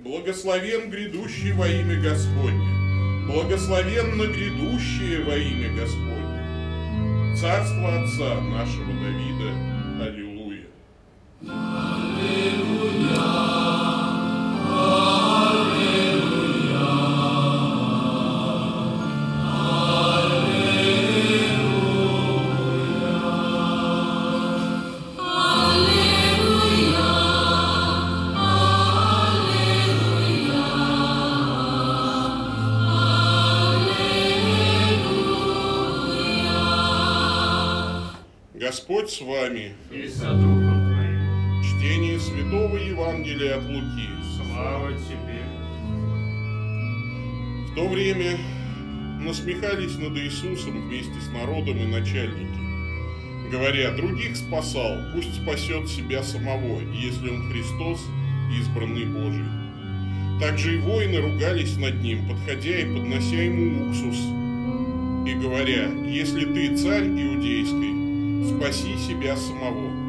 Благословен грядущий во имя Господне, благословенно грядущее во имя Господне. Царство Отца нашего Давида. С вами. и со духом твоим. Чтение Святого Евангелия от Луки. Слава тебе. В то время насмехались над Иисусом вместе с народом и начальники, говоря, других спасал, пусть спасет себя самого, если он Христос, избранный Божий. Также и воины ругались над ним, подходя и поднося ему уксус, и говоря, если ты царь иудейский, спаси себя самого.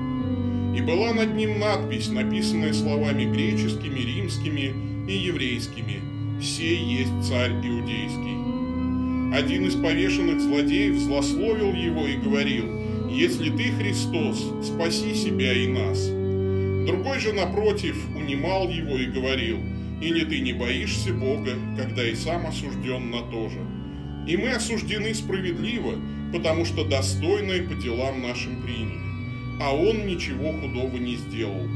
И была над ним надпись, написанная словами греческими, римскими и еврейскими «Сей есть царь иудейский». Один из повешенных злодеев злословил его и говорил «Если ты Христос, спаси себя и нас». Другой же, напротив, унимал его и говорил «Или ты не боишься Бога, когда и сам осужден на то же?» И мы осуждены справедливо, потому что достойное по делам нашим приняли. А он ничего худого не сделал.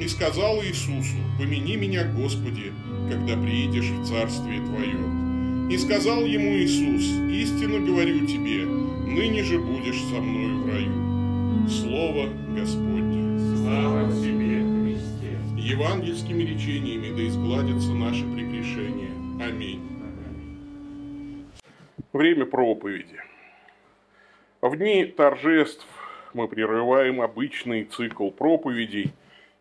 И сказал Иисусу, помяни меня, Господи, когда приедешь в Царствие Твое. И сказал ему Иисус, истинно говорю тебе, ныне же будешь со мною в раю. Слово Господне. Слава тебе, Христе. Евангельскими речениями да изгладятся наши прегрешения. Аминь. Время проповеди. В дни торжеств мы прерываем обычный цикл проповедей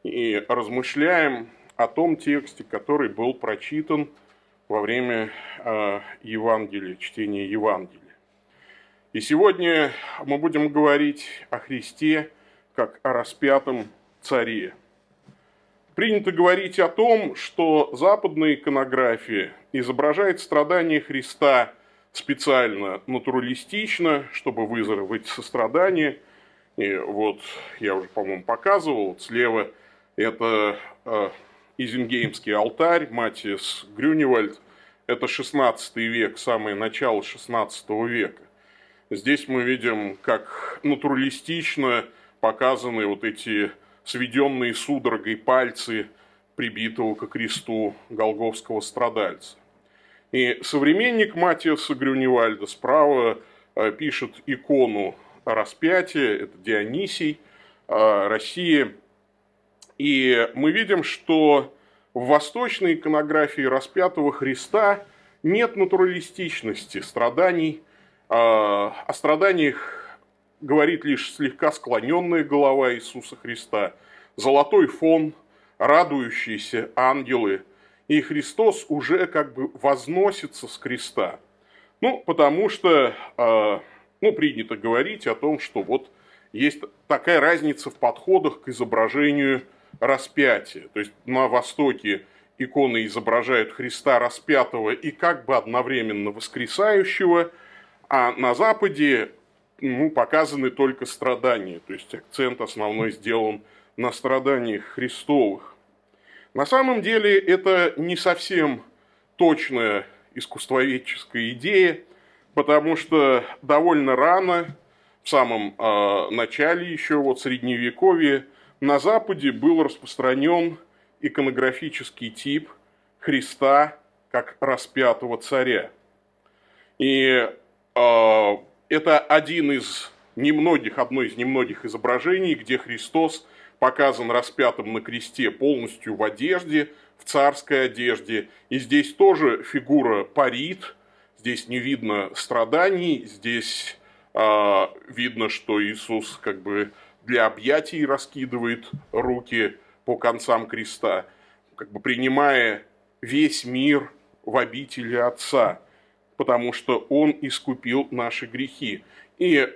и размышляем о том тексте, который был прочитан во время э, Евангелия, чтения Евангелия. И сегодня мы будем говорить о Христе как о распятом царе. Принято говорить о том, что западная иконография изображает страдания Христа специально натуралистично, чтобы вызвать сострадание. И вот я уже, по-моему, показывал, вот слева это э, Изенгеймский алтарь, Матиас Грюневальд. Это 16 век, самое начало 16 века. Здесь мы видим, как натуралистично показаны вот эти сведенные судорогой пальцы прибитого ко кресту голговского страдальца. И современник Матиаса Грюневальда справа э, пишет икону распятия, это Дионисий, э, Россия. И мы видим, что в восточной иконографии распятого Христа нет натуралистичности страданий. Э, о страданиях говорит лишь слегка склоненная голова Иисуса Христа, золотой фон, радующиеся ангелы – и Христос уже как бы возносится с креста. Ну, потому что, э, ну, принято говорить о том, что вот есть такая разница в подходах к изображению распятия. То есть на Востоке иконы изображают Христа распятого и как бы одновременно воскресающего, а на Западе ну, показаны только страдания. То есть акцент основной сделан на страданиях Христовых. На самом деле это не совсем точная искусствоведческая идея, потому что довольно рано, в самом э, начале еще вот средневековья, на Западе был распространен иконографический тип Христа как распятого царя. И э, это один из немногих, одно из немногих изображений, где Христос – показан распятым на кресте полностью в одежде, в царской одежде. И здесь тоже фигура парит, здесь не видно страданий, здесь э, видно, что Иисус как бы для объятий раскидывает руки по концам креста, как бы принимая весь мир в обители Отца, потому что Он искупил наши грехи. И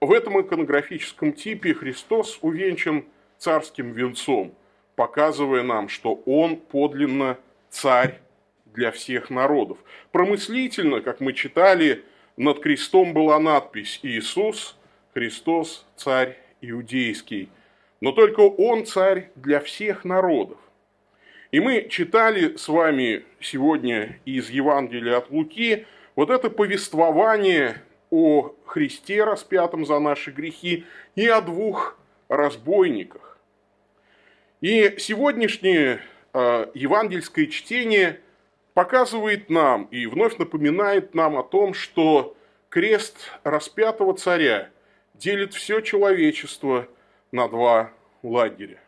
в этом иконографическом типе Христос увенчан царским венцом, показывая нам, что он подлинно царь для всех народов. Промыслительно, как мы читали, над крестом была надпись «Иисус, Христос, царь иудейский». Но только Он царь для всех народов. И мы читали с вами сегодня из Евангелия от Луки вот это повествование о Христе, распятом за наши грехи, и о двух разбойниках. И сегодняшнее э, евангельское чтение показывает нам и вновь напоминает нам о том, что крест распятого царя делит все человечество на два лагеря.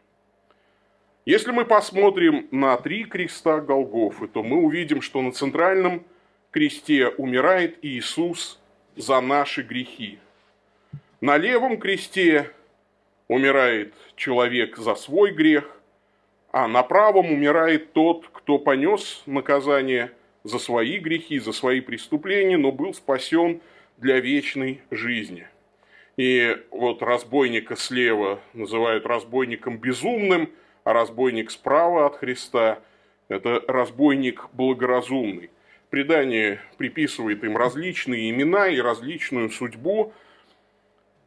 Если мы посмотрим на три креста Голгофы, то мы увидим, что на центральном кресте умирает Иисус за наши грехи. На левом кресте умирает человек за свой грех, а на правом умирает тот, кто понес наказание за свои грехи, за свои преступления, но был спасен для вечной жизни. И вот разбойника слева называют разбойником безумным, а разбойник справа от Христа – это разбойник благоразумный. Предание приписывает им различные имена и различную судьбу,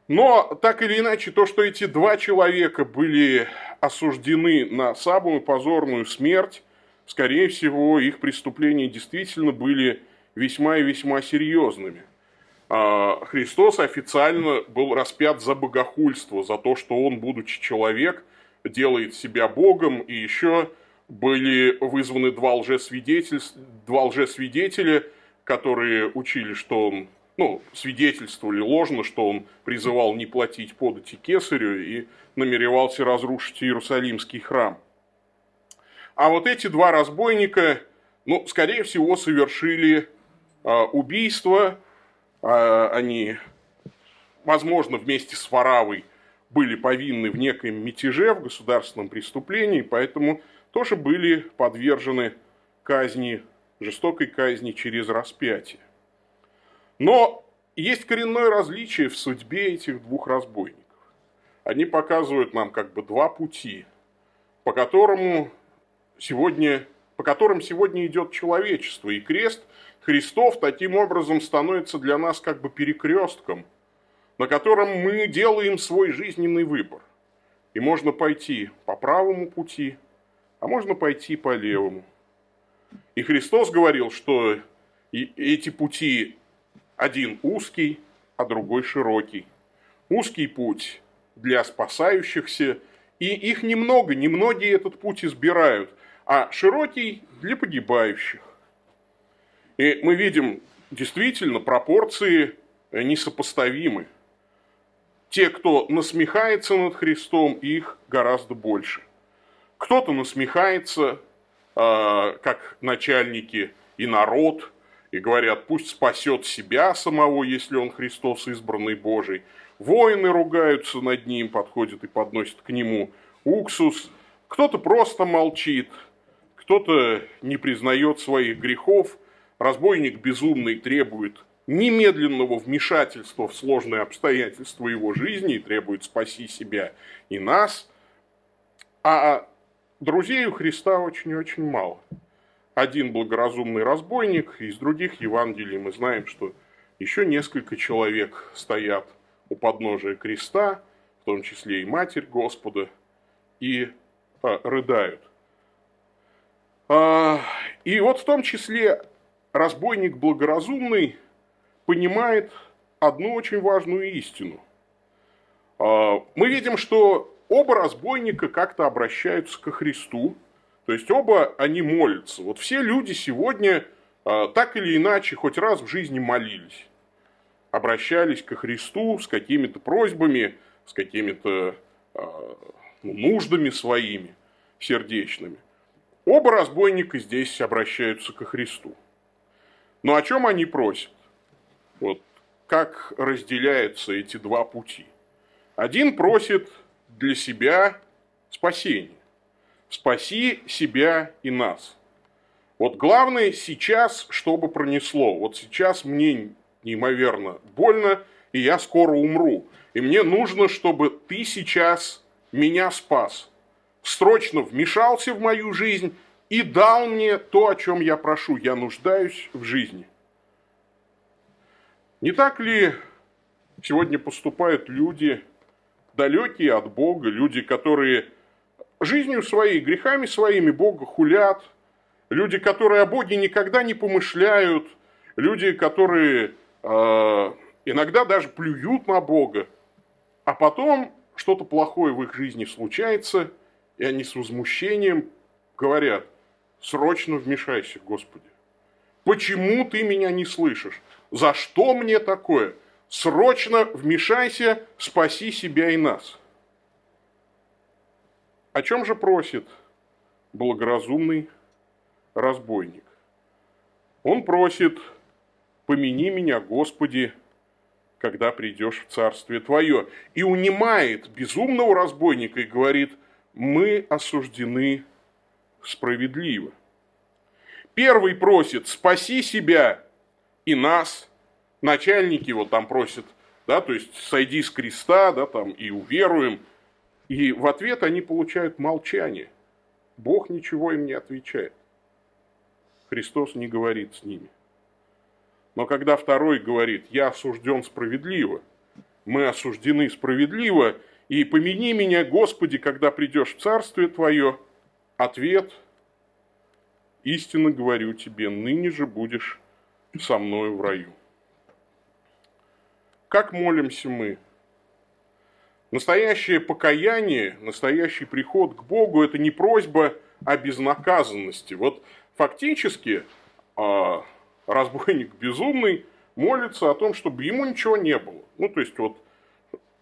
но так или иначе, то, что эти два человека были осуждены на самую позорную смерть, скорее всего, их преступления действительно были весьма и весьма серьезными. А, Христос официально был распят за богохульство, за то, что он, будучи человек, делает себя Богом, и еще были вызваны два лжесвидетеля, два лжесвидетеля которые учили, что он ну, свидетельствовали ложно, что он призывал не платить подати кесарю и намеревался разрушить Иерусалимский храм. А вот эти два разбойника, ну, скорее всего, совершили э, убийство. Э, они, возможно, вместе с Варавой были повинны в некоем мятеже, в государственном преступлении, поэтому тоже были подвержены казни, жестокой казни через распятие. Но есть коренное различие в судьбе этих двух разбойников. Они показывают нам как бы два пути, по которому сегодня, по которым сегодня идет человечество. И крест Христов таким образом становится для нас как бы перекрестком, на котором мы делаем свой жизненный выбор. И можно пойти по правому пути, а можно пойти по левому. И Христос говорил, что эти пути один узкий, а другой широкий. Узкий путь для спасающихся, и их немного, немногие этот путь избирают, а широкий для погибающих. И мы видим, действительно, пропорции несопоставимы. Те, кто насмехается над Христом, их гораздо больше. Кто-то насмехается, а, как начальники и народ – и говорят, пусть спасет себя самого, если он Христос избранный Божий. Воины ругаются над ним, подходят и подносят к нему уксус. Кто-то просто молчит, кто-то не признает своих грехов. Разбойник безумный требует немедленного вмешательства в сложные обстоятельства его жизни и требует спаси себя и нас. А друзей у Христа очень-очень мало один благоразумный разбойник, из других Евангелий мы знаем, что еще несколько человек стоят у подножия креста, в том числе и Матерь Господа, и а, рыдают. А, и вот в том числе разбойник благоразумный понимает одну очень важную истину. А, мы видим, что оба разбойника как-то обращаются ко Христу, то есть оба они молятся. Вот все люди сегодня а, так или иначе хоть раз в жизни молились. Обращались ко Христу с какими-то просьбами, с какими-то а, ну, нуждами своими сердечными. Оба разбойника здесь обращаются ко Христу. Но о чем они просят? Вот как разделяются эти два пути. Один просит для себя спасения спаси себя и нас. Вот главное сейчас, чтобы пронесло. Вот сейчас мне неимоверно больно, и я скоро умру. И мне нужно, чтобы ты сейчас меня спас. Срочно вмешался в мою жизнь, и дал мне то, о чем я прошу. Я нуждаюсь в жизни. Не так ли сегодня поступают люди, далекие от Бога, люди, которые жизнью своей, грехами своими Бога хулят, люди, которые о Боге никогда не помышляют, люди, которые э, иногда даже плюют на Бога, а потом что-то плохое в их жизни случается, и они с возмущением говорят, срочно вмешайся, Господи. Почему ты меня не слышишь? За что мне такое? Срочно вмешайся, спаси себя и нас. О чем же просит благоразумный разбойник? Он просит, помяни меня, Господи, когда придешь в Царствие Твое. И унимает безумного разбойника и говорит, мы осуждены справедливо. Первый просит, спаси себя и нас. Начальники вот там просят, да, то есть сойди с креста, да, там и уверуем. И в ответ они получают молчание. Бог ничего им не отвечает. Христос не говорит с ними. Но когда второй говорит, я осужден справедливо, мы осуждены справедливо, и помяни меня, Господи, когда придешь в Царствие Твое, ответ, истинно говорю тебе, ныне же будешь со мною в раю. Как молимся мы? Настоящее покаяние, настоящий приход к Богу – это не просьба о безнаказанности. Вот фактически а, разбойник безумный молится о том, чтобы ему ничего не было. Ну, то есть, вот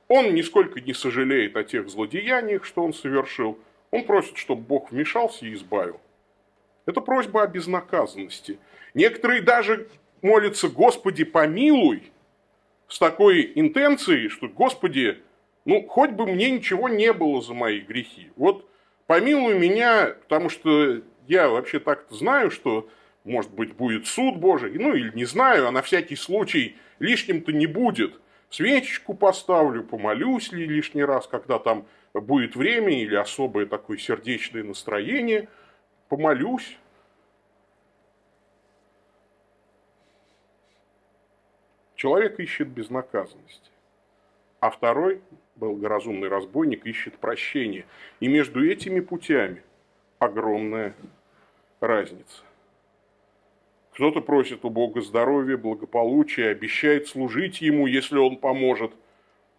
он нисколько не сожалеет о тех злодеяниях, что он совершил. Он просит, чтобы Бог вмешался и избавил. Это просьба о безнаказанности. Некоторые даже молятся «Господи, помилуй» с такой интенцией, что «Господи, ну, хоть бы мне ничего не было за мои грехи. Вот помилуй меня, потому что я вообще так-то знаю, что может быть, будет суд Божий, ну или не знаю, а на всякий случай лишним-то не будет. Свечечку поставлю, помолюсь ли лишний раз, когда там будет время или особое такое сердечное настроение, помолюсь. Человек ищет безнаказанности, а второй, благоразумный разбойник, ищет прощения. И между этими путями огромная разница. Кто-то просит у Бога здоровья, благополучия, обещает служить Ему, если Он поможет.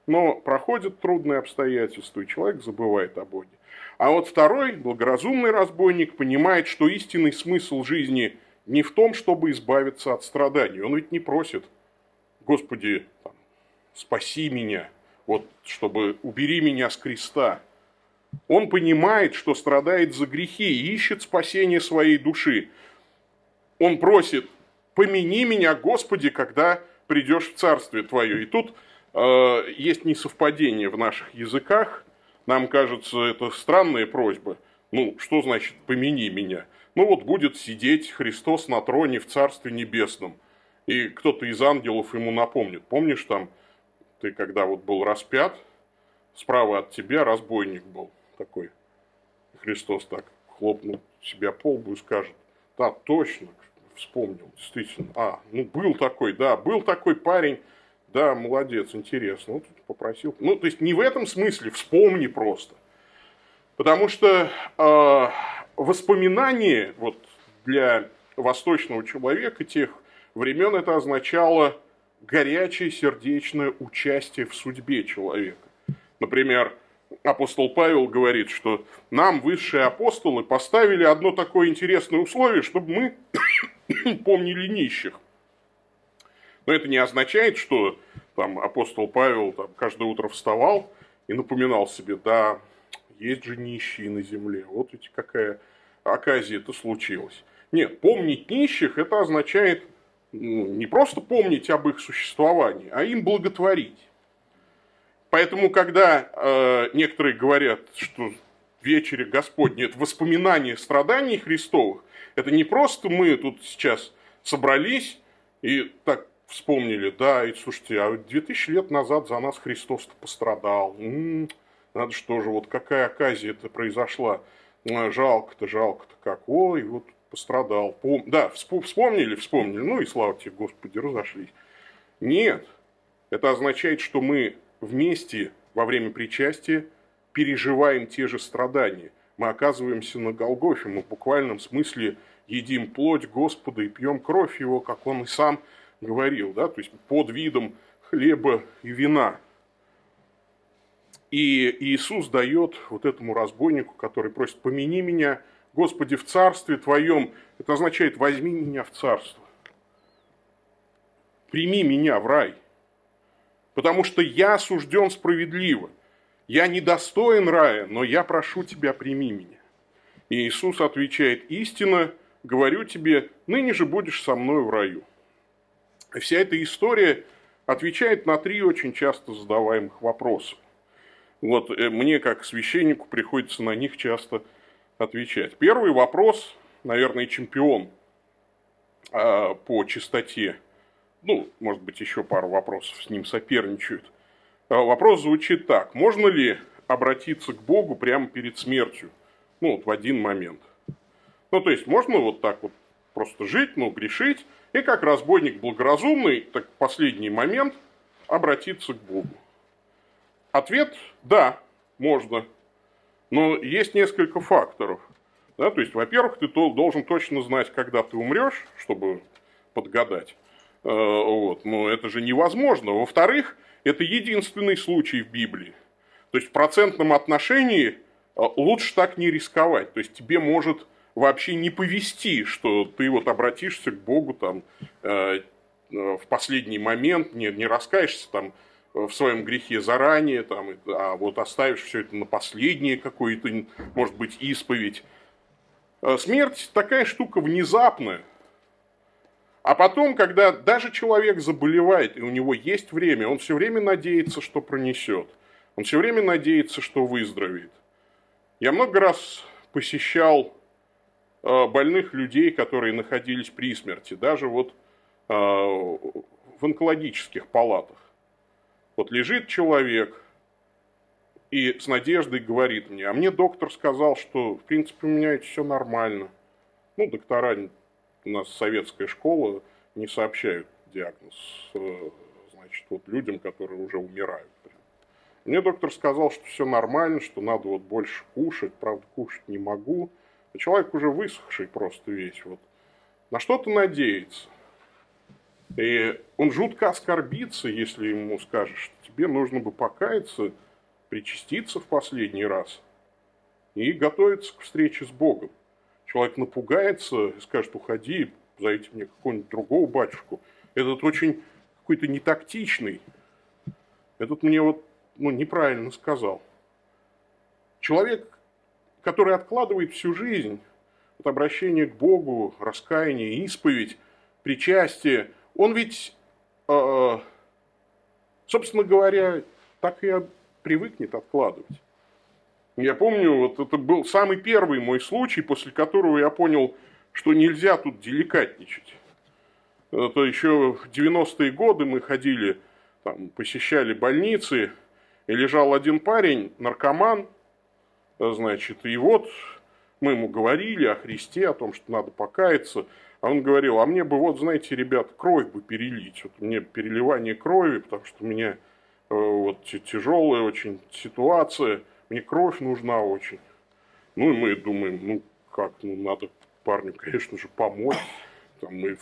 Но проходят трудные обстоятельства, и человек забывает о Боге. А вот второй, благоразумный разбойник, понимает, что истинный смысл жизни не в том, чтобы избавиться от страданий. Он ведь не просит, Господи, спаси меня, вот, чтобы убери меня с креста. Он понимает, что страдает за грехи и ищет спасение своей души он просит, помяни меня, Господи, когда придешь в Царствие Твое. И тут э, есть несовпадение в наших языках. Нам кажется, это странная просьба. Ну, что значит «помяни меня»? Ну, вот будет сидеть Христос на троне в Царстве Небесном. И кто-то из ангелов ему напомнит. Помнишь, там, ты когда вот был распят, справа от тебя разбойник был такой. Христос так хлопнул себя по лбу и скажет, да, точно, вспомнил, действительно. А, ну был такой, да, был такой парень, да, молодец, интересно. Вот попросил. Ну, то есть не в этом смысле, вспомни просто. Потому что э, воспоминание вот, для восточного человека тех времен это означало горячее сердечное участие в судьбе человека. Например, апостол Павел говорит, что нам высшие апостолы поставили одно такое интересное условие, чтобы мы помнили нищих. Но это не означает, что там апостол Павел там, каждое утро вставал и напоминал себе, да, есть же нищие на земле, вот ведь какая оказия это случилась. Нет, помнить нищих это означает ну, не просто помнить об их существовании, а им благотворить. Поэтому, когда э, некоторые говорят, что вечере Господне это воспоминание страданий Христовых, это не просто мы тут сейчас собрались и так вспомнили, да, и слушайте, а 2000 лет назад за нас Христос пострадал. М-м, надо что же, вот какая оказия это произошла. Жалко-то, жалко-то как. Ой, вот пострадал. Пом... Да, вспомнили, вспомнили. Ну и слава тебе, Господи, разошлись. Нет. Это означает, что мы вместе во время причастия переживаем те же страдания. Мы оказываемся на Голгофе, мы в буквальном смысле едим плоть Господа и пьем кровь Его, как Он и сам говорил, да, то есть под видом хлеба и вина. И Иисус дает вот этому разбойнику, который просит, помяни меня, Господи, в царстве Твоем. Это означает, возьми меня в царство. Прими меня в рай. Потому что я осужден справедливо. Я недостоин рая, но я прошу Тебя, прими меня. И Иисус отвечает, истинно говорю тебе, ныне же будешь со мной в раю. И вся эта история отвечает на три очень часто задаваемых вопроса. Вот э, мне, как священнику, приходится на них часто отвечать. Первый вопрос, наверное, чемпион а, по чистоте. Ну, может быть, еще пару вопросов с ним соперничают. А, вопрос звучит так. Можно ли обратиться к Богу прямо перед смертью? Ну, вот в один момент. Ну, то есть, можно вот так вот просто жить, ну, грешить, и как разбойник благоразумный, так в последний момент обратиться к Богу. Ответ – да, можно. Но есть несколько факторов. Да, то есть, во-первых, ты должен точно знать, когда ты умрешь, чтобы подгадать. Э, вот. Но это же невозможно. Во-вторых, это единственный случай в Библии. То есть в процентном отношении э, лучше так не рисковать. То есть тебе может вообще не повести, что ты вот обратишься к Богу там э, в последний момент, не, не раскаешься там в своем грехе заранее, там, а вот оставишь все это на последнее какое-то, может быть, исповедь. Э, смерть такая штука внезапная. А потом, когда даже человек заболевает, и у него есть время, он все время надеется, что пронесет. Он все время надеется, что выздоровеет. Я много раз посещал Э, больных людей, которые находились при смерти, даже вот э, в онкологических палатах. Вот лежит человек и с надеждой говорит мне, а мне доктор сказал, что в принципе у меня это все нормально. Ну, доктора, у нас советская школа, не сообщают диагноз, э, значит, вот людям, которые уже умирают. Мне доктор сказал, что все нормально, что надо вот больше кушать, правда, кушать не могу. Человек уже высохший просто весь. Вот. На что-то надеется. И он жутко оскорбится, если ему скажешь, что тебе нужно бы покаяться, причаститься в последний раз и готовиться к встрече с Богом. Человек напугается и скажет, уходи, зовите мне какого-нибудь другого батюшку. Этот очень какой-то нетактичный. Этот мне вот ну, неправильно сказал. Человек который откладывает всю жизнь от обращения к Богу, раскаяние, исповедь, причастие, он ведь, э, собственно говоря, так и привыкнет откладывать. Я помню, вот это был самый первый мой случай, после которого я понял, что нельзя тут деликатничать. Это еще в 90-е годы мы ходили, там, посещали больницы, и лежал один парень, наркоман, Значит, и вот мы ему говорили о Христе, о том, что надо покаяться. А он говорил, а мне бы, вот, знаете, ребят, кровь бы перелить. Вот мне переливание крови, потому что у меня э, вот тяжелая очень ситуация, мне кровь нужна очень. Ну, и мы думаем, ну, как, ну, надо парню, конечно же, помочь. Там, мы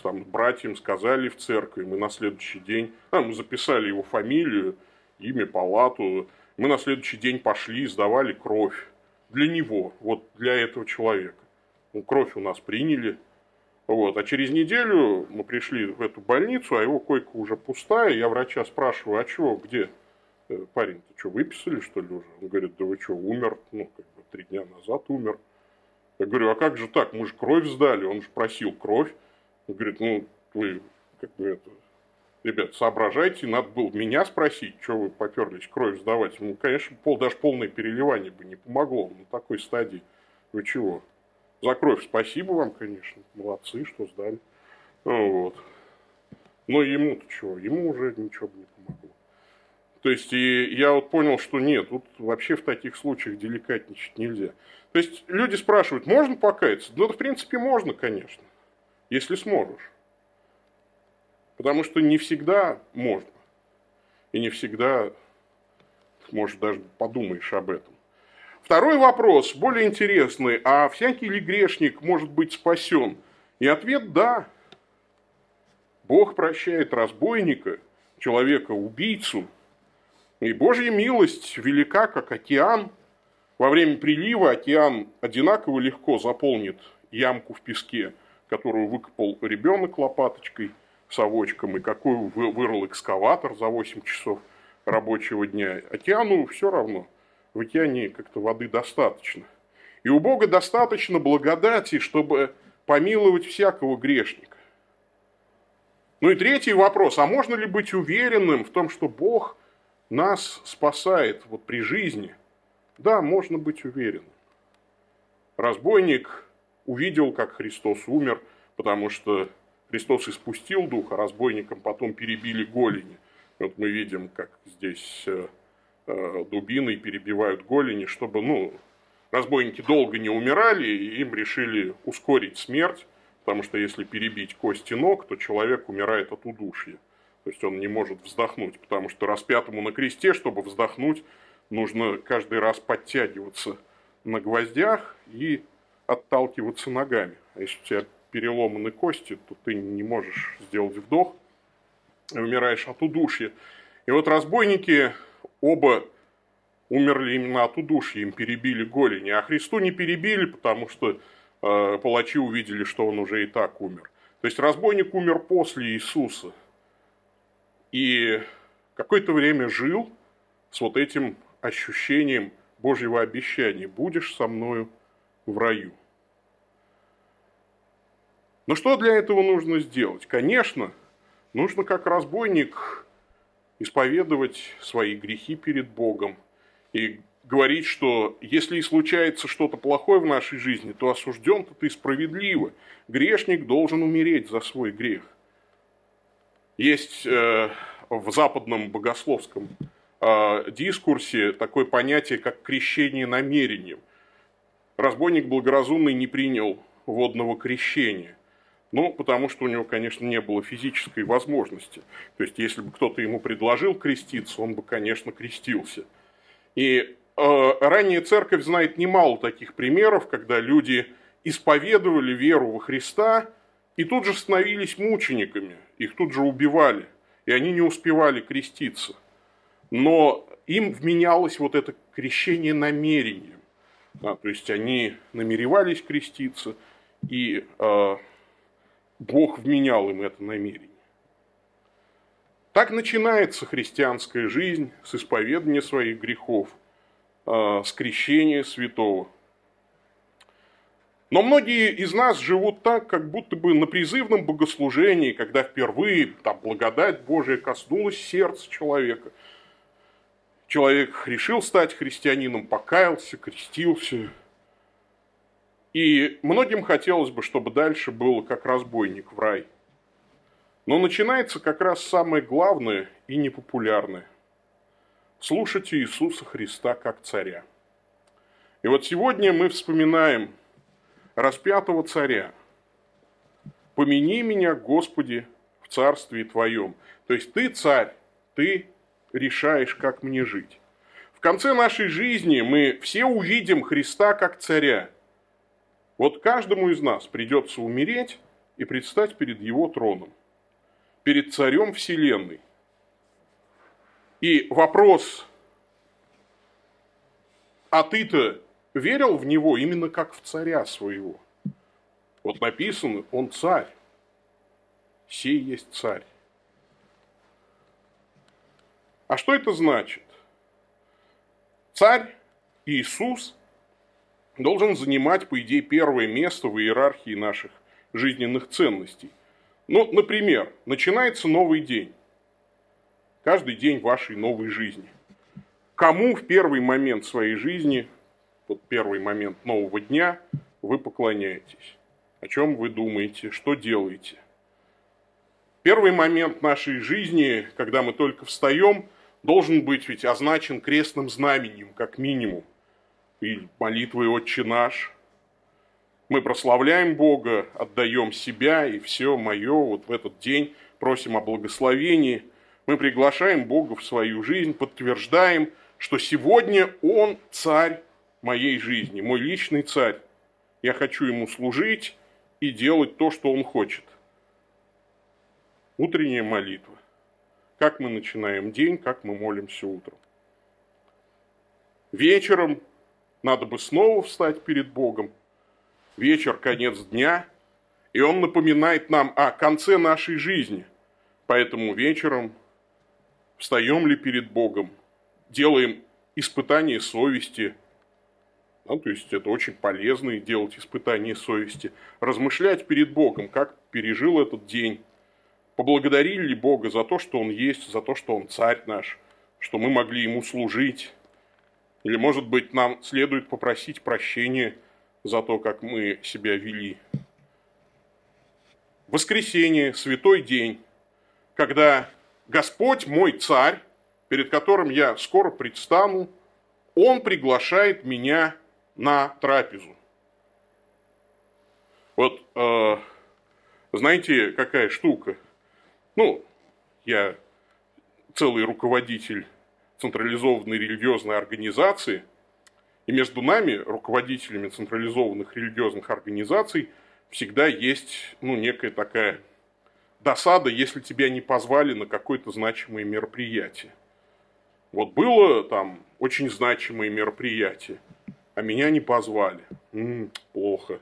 там, братьям сказали в церкви, мы на следующий день, а, мы записали его фамилию, имя, палату, мы на следующий день пошли и сдавали кровь. Для него, вот для этого человека. Ну, кровь у нас приняли. Вот. А через неделю мы пришли в эту больницу, а его койка уже пустая. Я врача спрашиваю, а что, где? Э, парень-то что, выписали, что ли, уже? Он говорит, да вы что, умер, ну, как бы три дня назад умер. Я говорю, а как же так, мы же кровь сдали, он же просил кровь. Он говорит, ну, вы, как бы это, ребят, соображайте, надо было меня спросить, что вы поперлись кровь сдавать. Ну, конечно, пол, даже полное переливание бы не помогло на такой стадии. Вы чего? За кровь спасибо вам, конечно. Молодцы, что сдали. Ну, вот. Но ему-то чего? Ему уже ничего бы не помогло. То есть, и я вот понял, что нет, тут вообще в таких случаях деликатничать нельзя. То есть, люди спрашивают, можно покаяться? Ну, в принципе, можно, конечно, если сможешь. Потому что не всегда можно. И не всегда, может, даже подумаешь об этом. Второй вопрос, более интересный. А всякий ли грешник может быть спасен? И ответ – да. Бог прощает разбойника, человека-убийцу. И Божья милость велика, как океан. Во время прилива океан одинаково легко заполнит ямку в песке, которую выкопал ребенок лопаточкой, совочком, и какую вырыл экскаватор за 8 часов рабочего дня. Океану все равно – в океане как-то воды достаточно. И у Бога достаточно благодати, чтобы помиловать всякого грешника. Ну и третий вопрос, а можно ли быть уверенным в том, что Бог нас спасает вот при жизни? Да, можно быть уверенным. Разбойник увидел, как Христос умер, потому что Христос испустил дух, а разбойникам потом перебили голени. Вот мы видим, как здесь э, дубиной перебивают голени, чтобы, ну, разбойники долго не умирали, и им решили ускорить смерть, потому что если перебить кости ног, то человек умирает от удушья. То есть он не может вздохнуть, потому что распятому на кресте, чтобы вздохнуть, нужно каждый раз подтягиваться на гвоздях и отталкиваться ногами. А если у тебя переломаны кости, то ты не можешь сделать вдох, умираешь от удушья. И вот разбойники оба умерли именно от удушья, им перебили голени, а Христу не перебили, потому что э, палачи увидели, что он уже и так умер. То есть разбойник умер после Иисуса. И какое-то время жил с вот этим ощущением Божьего обещания. Будешь со мною в раю. Но что для этого нужно сделать? Конечно, нужно как разбойник исповедовать свои грехи перед Богом и говорить, что если и случается что-то плохое в нашей жизни, то осужден-то ты справедливо. Грешник должен умереть за свой грех. Есть э, в западном богословском э, дискурсе такое понятие, как крещение намерением. Разбойник благоразумный не принял водного крещения – ну, потому что у него, конечно, не было физической возможности. То есть, если бы кто-то ему предложил креститься, он бы, конечно, крестился. И э, ранняя церковь знает немало таких примеров, когда люди исповедовали веру во Христа и тут же становились мучениками, их тут же убивали, и они не успевали креститься. Но им вменялось вот это крещение намерением. Да, то есть они намеревались креститься, и э, Бог вменял им это намерение. Так начинается христианская жизнь с исповедания своих грехов, а, с крещения святого. Но многие из нас живут так, как будто бы на призывном богослужении, когда впервые там, благодать Божия коснулась сердца человека. Человек решил стать христианином, покаялся, крестился – и многим хотелось бы, чтобы дальше было как разбойник в рай. Но начинается как раз самое главное и непопулярное. Слушайте Иисуса Христа как царя. И вот сегодня мы вспоминаем распятого царя. «Помяни меня, Господи, в царстве Твоем». То есть ты царь, ты решаешь, как мне жить. В конце нашей жизни мы все увидим Христа как царя – вот каждому из нас придется умереть и предстать перед его троном, перед царем Вселенной. И вопрос, а ты-то верил в него именно как в царя своего? Вот написано, он царь, сей есть царь. А что это значит? Царь Иисус должен занимать, по идее, первое место в иерархии наших жизненных ценностей. Ну, например, начинается новый день. Каждый день вашей новой жизни. Кому в первый момент своей жизни, вот первый момент нового дня, вы поклоняетесь? О чем вы думаете? Что делаете? Первый момент нашей жизни, когда мы только встаем, должен быть ведь означен крестным знаменем, как минимум. И молитвой «Отче наш». Мы прославляем Бога, отдаем себя и все мое вот в этот день, просим о благословении. Мы приглашаем Бога в свою жизнь, подтверждаем, что сегодня Он царь моей жизни, мой личный царь. Я хочу Ему служить и делать то, что Он хочет. Утренняя молитва. Как мы начинаем день, как мы молимся утром. Вечером надо бы снова встать перед Богом. Вечер, конец дня. И он напоминает нам о конце нашей жизни. Поэтому вечером встаем ли перед Богом, делаем испытание совести. Ну, то есть это очень полезно делать испытание совести. Размышлять перед Богом, как пережил этот день поблагодарили ли Бога за то, что Он есть, за то, что Он царь наш, что мы могли Ему служить. Или, может быть, нам следует попросить прощения за то, как мы себя вели. Воскресенье, святой день, когда Господь мой царь, перед которым я скоро предстану, Он приглашает меня на трапезу. Вот, э, знаете, какая штука? Ну, я целый руководитель централизованной религиозной организации, и между нами, руководителями централизованных религиозных организаций, всегда есть ну, некая такая досада, если тебя не позвали на какое-то значимое мероприятие. Вот было там очень значимое мероприятие, а меня не позвали. М-м, плохо.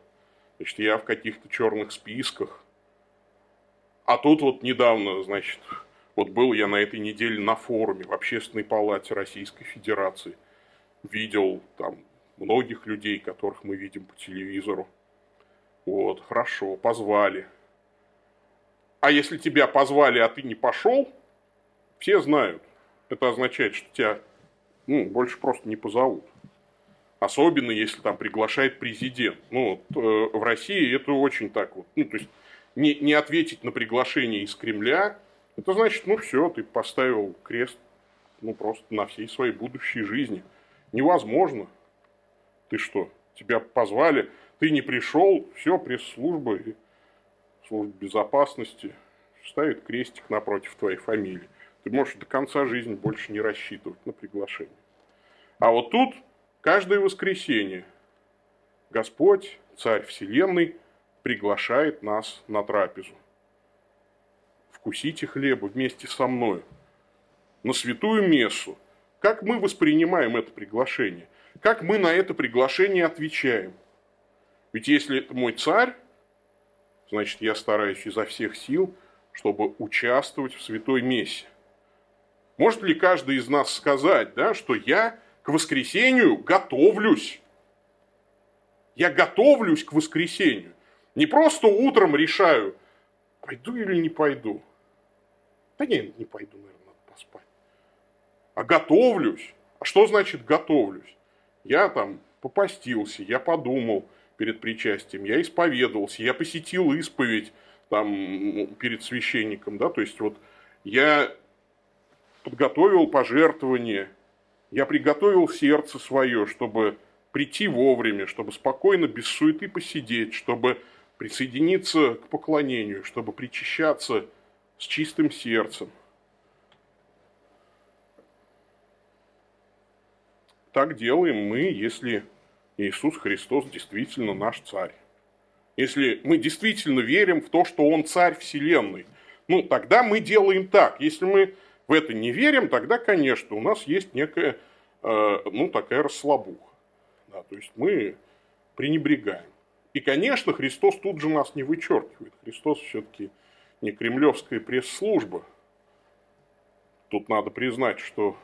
Значит, я в каких-то черных списках. А тут вот недавно, значит, вот был я на этой неделе на форуме в Общественной палате Российской Федерации. Видел там многих людей, которых мы видим по телевизору. Вот, хорошо, позвали. А если тебя позвали, а ты не пошел, все знают. Это означает, что тебя ну, больше просто не позовут. Особенно, если там приглашает президент. Ну, вот, э, в России это очень так вот. Ну, то есть, не, не ответить на приглашение из Кремля, это значит, ну все, ты поставил крест ну просто на всей своей будущей жизни. Невозможно. Ты что, тебя позвали, ты не пришел, все, пресс-служба и служба безопасности ставит крестик напротив твоей фамилии. Ты можешь до конца жизни больше не рассчитывать на приглашение. А вот тут каждое воскресенье Господь, Царь Вселенной, приглашает нас на трапезу. Вкусите хлеба вместе со мною. На святую мессу. Как мы воспринимаем это приглашение? Как мы на это приглашение отвечаем? Ведь если это мой царь, значит, я стараюсь изо всех сил, чтобы участвовать в святой мессе. Может ли каждый из нас сказать, да, что я к воскресению готовлюсь? Я готовлюсь к воскресению. Не просто утром решаю, пойду или не пойду. Да нет, не пойду, наверное, надо поспать. А готовлюсь. А что значит готовлюсь? Я там попостился, я подумал перед причастием, я исповедовался, я посетил исповедь там перед священником, да, то есть вот я подготовил пожертвование, я приготовил сердце свое, чтобы прийти вовремя, чтобы спокойно, без суеты посидеть, чтобы присоединиться к поклонению, чтобы причащаться с чистым сердцем. Так делаем мы, если Иисус Христос действительно наш царь. Если мы действительно верим в то, что Он царь Вселенной, ну, тогда мы делаем так. Если мы в это не верим, тогда, конечно, у нас есть некая, э, ну, такая расслабуха. Да, то есть мы пренебрегаем. И, конечно, Христос тут же нас не вычеркивает. Христос все-таки не кремлевская пресс-служба. Тут надо признать, что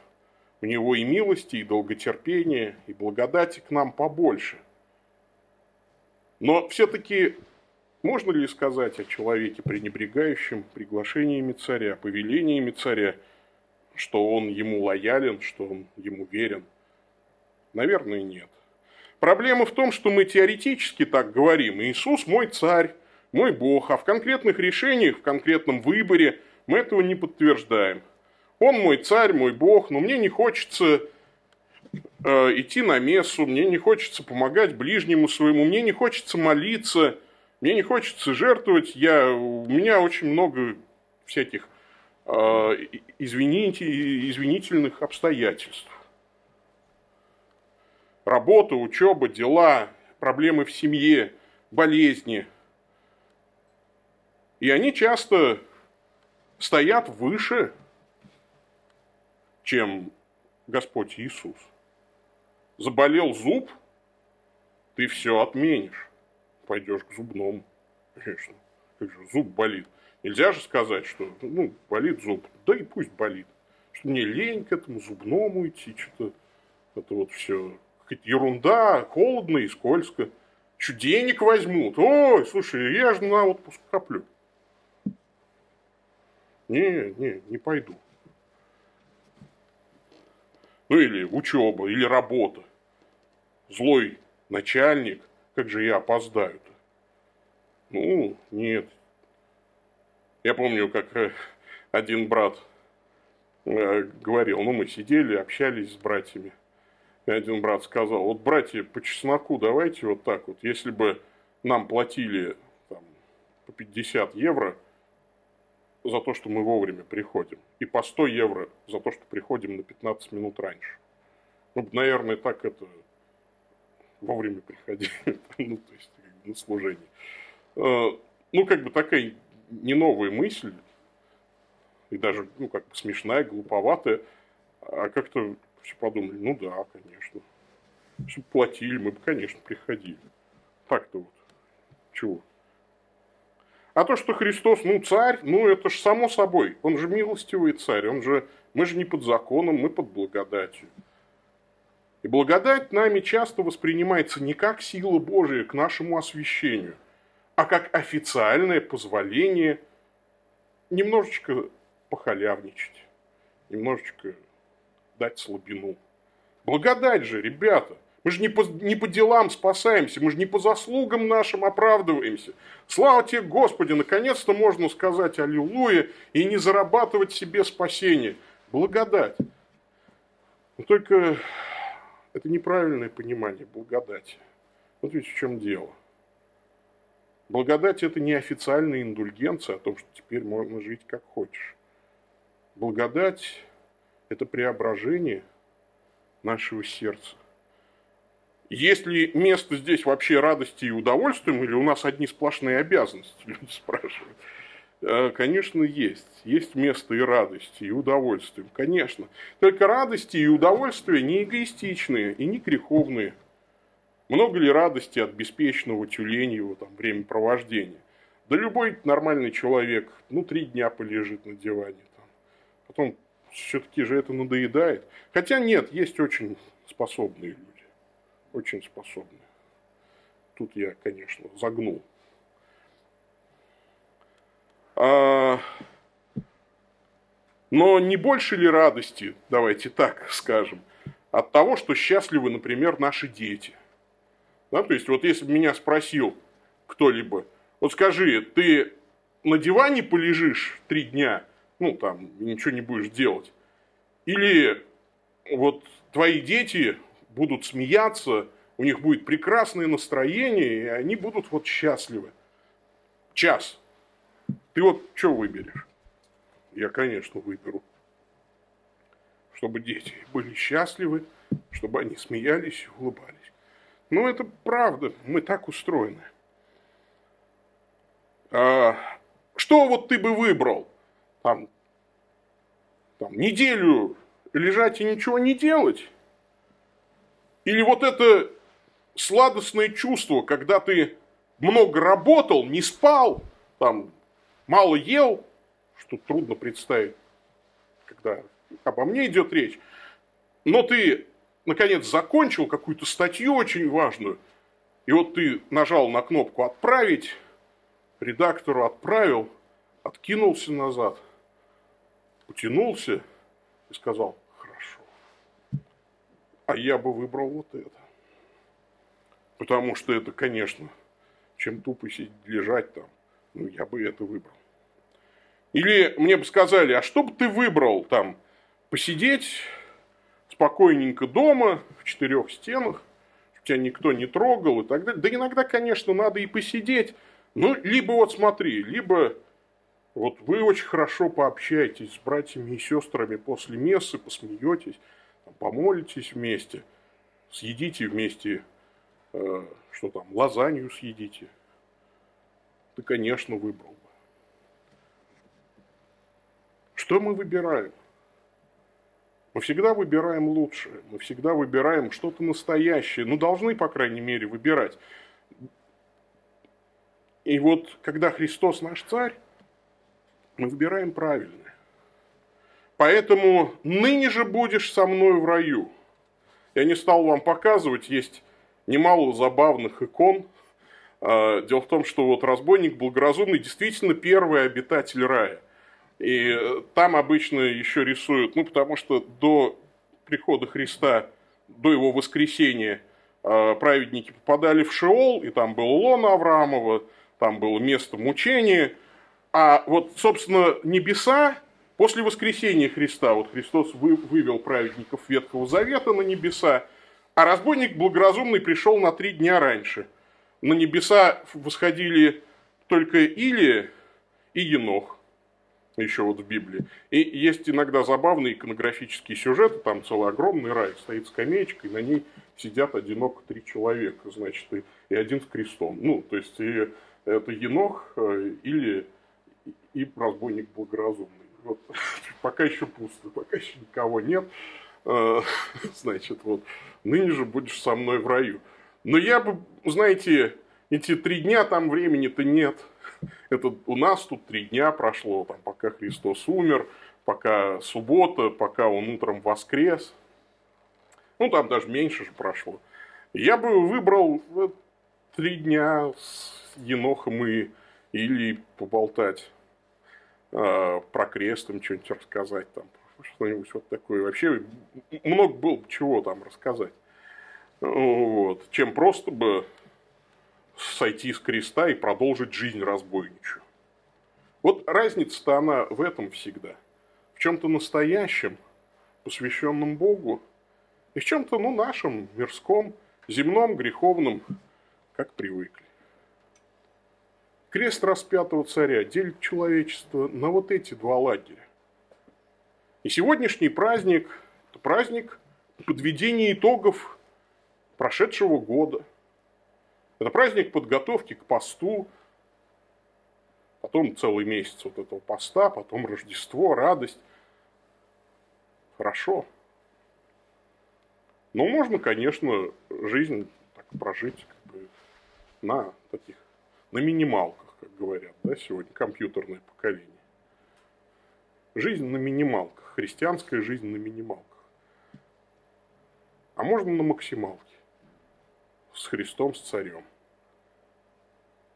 у него и милости, и долготерпения, и благодати к нам побольше. Но все-таки можно ли сказать о человеке, пренебрегающем приглашениями царя, повелениями царя, что он ему лоялен, что он ему верен? Наверное, нет. Проблема в том, что мы теоретически так говорим. Иисус мой царь, мой Бог, а в конкретных решениях, в конкретном выборе мы этого не подтверждаем. Он мой царь, мой бог, но мне не хочется э, идти на мессу, мне не хочется помогать ближнему своему, мне не хочется молиться, мне не хочется жертвовать. Я, у меня очень много всяких э, извините, извинительных обстоятельств. Работа, учеба, дела, проблемы в семье, болезни. И они часто стоят выше, чем Господь Иисус. Заболел зуб, ты все отменишь. Пойдешь к зубному. Конечно. Зуб болит. Нельзя же сказать, что ну, болит зуб. Да и пусть болит. Что мне лень к этому зубному идти, что-то это вот все какая-то ерунда, холодно и скользко. Что денег возьмут? Ой, слушай, я же на отпуск коплю. Не, не, не пойду. Ну или учеба, или работа. Злой начальник, как же я опоздаю-то? Ну, нет. Я помню, как э, один брат э, говорил, ну мы сидели, общались с братьями. И один брат сказал, вот братья по чесноку давайте вот так вот, если бы нам платили там, по 50 евро – за то, что мы вовремя приходим. И по 100 евро за то, что приходим на 15 минут раньше. Ну, наверное, так это вовремя приходили, ну, то есть на служение. Э, ну, как бы такая не новая мысль, и даже, ну, как бы смешная, глуповатая, а как-то все подумали, ну да, конечно. Если бы платили, мы бы, конечно, приходили. Так-то вот. Чего? А то, что Христос, ну, царь, ну, это же само собой. Он же милостивый царь, он же, мы же не под законом, мы под благодатью. И благодать нами часто воспринимается не как сила Божия к нашему освящению, а как официальное позволение немножечко похалявничать, немножечко дать слабину. Благодать же, ребята – мы же не по, не по делам спасаемся, мы же не по заслугам нашим оправдываемся. Слава тебе, Господи, наконец-то можно сказать Аллилуйя и не зарабатывать себе спасение. Благодать. Но только это неправильное понимание благодати. Вот ведь в чем дело. Благодать – это не официальная индульгенция о том, что теперь можно жить как хочешь. Благодать – это преображение нашего сердца. Есть ли место здесь вообще радости и удовольствием, или у нас одни сплошные обязанности, люди спрашивают. Э, конечно, есть. Есть место и радости, и удовольствия. Конечно. Только радости и удовольствия не эгоистичные и не греховные. Много ли радости от беспечного тюленьего там, времяпровождения? Да любой нормальный человек, ну, три дня полежит на диване. Там. Потом все-таки же это надоедает. Хотя нет, есть очень способные люди очень способны. Тут я, конечно, загнул. А, но не больше ли радости, давайте так скажем, от того, что счастливы, например, наши дети? Да, то есть, вот если бы меня спросил кто-либо, вот скажи, ты на диване полежишь три дня, ну там, ничего не будешь делать, или вот твои дети будут смеяться, у них будет прекрасное настроение, и они будут вот счастливы. Час. Ты вот что выберешь? Я, конечно, выберу. Чтобы дети были счастливы, чтобы они смеялись и улыбались. Ну, это правда, мы так устроены. А, что вот ты бы выбрал? Там, там, неделю лежать и ничего не делать? Или вот это сладостное чувство, когда ты много работал, не спал, там, мало ел, что трудно представить, когда обо мне идет речь, но ты, наконец, закончил какую-то статью очень важную, и вот ты нажал на кнопку «Отправить», редактору отправил, откинулся назад, потянулся и сказал – а я бы выбрал вот это. Потому что это, конечно, чем тупо сидеть, лежать там, ну, я бы это выбрал. Или мне бы сказали, а что бы ты выбрал там, посидеть спокойненько дома, в четырех стенах, тебя никто не трогал и так далее. Да иногда, конечно, надо и посидеть. Ну, либо вот смотри, либо вот вы очень хорошо пообщаетесь с братьями и сестрами после мессы, посмеетесь, помолитесь вместе, съедите вместе, э, что там, лазанью съедите. Ты, конечно, выбрал бы. Что мы выбираем? Мы всегда выбираем лучшее, мы всегда выбираем что-то настоящее, ну должны, по крайней мере, выбирать. И вот когда Христос наш царь, мы выбираем правильное. Поэтому ныне же будешь со мной в раю. Я не стал вам показывать, есть немало забавных икон. А, дело в том, что вот разбойник благоразумный действительно первый обитатель рая – и там обычно еще рисуют, ну, потому что до прихода Христа, до его воскресения, э, праведники попадали в Шеол, и там был лона Авраамова, там было место мучения. А вот, собственно, небеса после воскресения Христа, вот Христос вывел праведников Ветхого Завета на небеса, а разбойник благоразумный пришел на три дня раньше. На небеса восходили только Илия и Енох еще вот в Библии. И есть иногда забавные иконографические сюжеты, там целый огромный рай, стоит скамеечка, и на ней сидят одиноко три человека, значит, и, и один с крестом. Ну, то есть, и это Енох э, или и разбойник благоразумный. Вот, пока еще пусто, пока еще никого нет. Э, значит, вот, ныне же будешь со мной в раю. Но я бы, знаете, эти три дня там времени-то нет. Это у нас тут три дня прошло, там, пока Христос умер, пока суббота, пока он утром воскрес. Ну, там даже меньше же прошло. Я бы выбрал три дня с Енохом и или поболтать э, про крест, им что-нибудь рассказать там, что-нибудь вот такое. Вообще много было бы чего там рассказать. Вот. Чем просто бы сойти с креста и продолжить жизнь разбойничью. Вот разница-то она в этом всегда. В чем-то настоящем, посвященном Богу, и в чем-то, ну, нашем, мирском, земном, греховном, как привыкли. Крест распятого царя делит человечество на вот эти два лагеря. И сегодняшний праздник – это праздник подведения итогов прошедшего года – это праздник подготовки к посту, потом целый месяц вот этого поста, потом Рождество, радость. Хорошо. Но можно, конечно, жизнь так прожить как бы на таких, на минималках, как говорят, да, сегодня компьютерное поколение. Жизнь на минималках, христианская жизнь на минималках. А можно на максималке с Христом, с царем.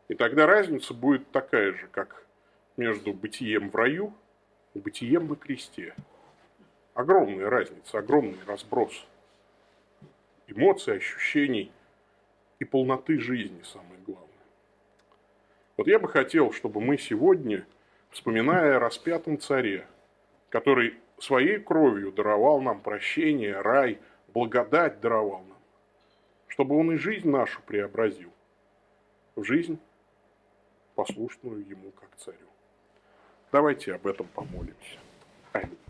И тогда разница будет такая же, как между бытием в раю и бытием на кресте. Огромная разница, огромный разброс эмоций, ощущений и полноты жизни, самое главное. Вот я бы хотел, чтобы мы сегодня, вспоминая о распятом царе, который своей кровью даровал нам прощение, рай, благодать даровал нам, чтобы он и жизнь нашу преобразил в жизнь, послушную ему как царю. Давайте об этом помолимся. Аминь.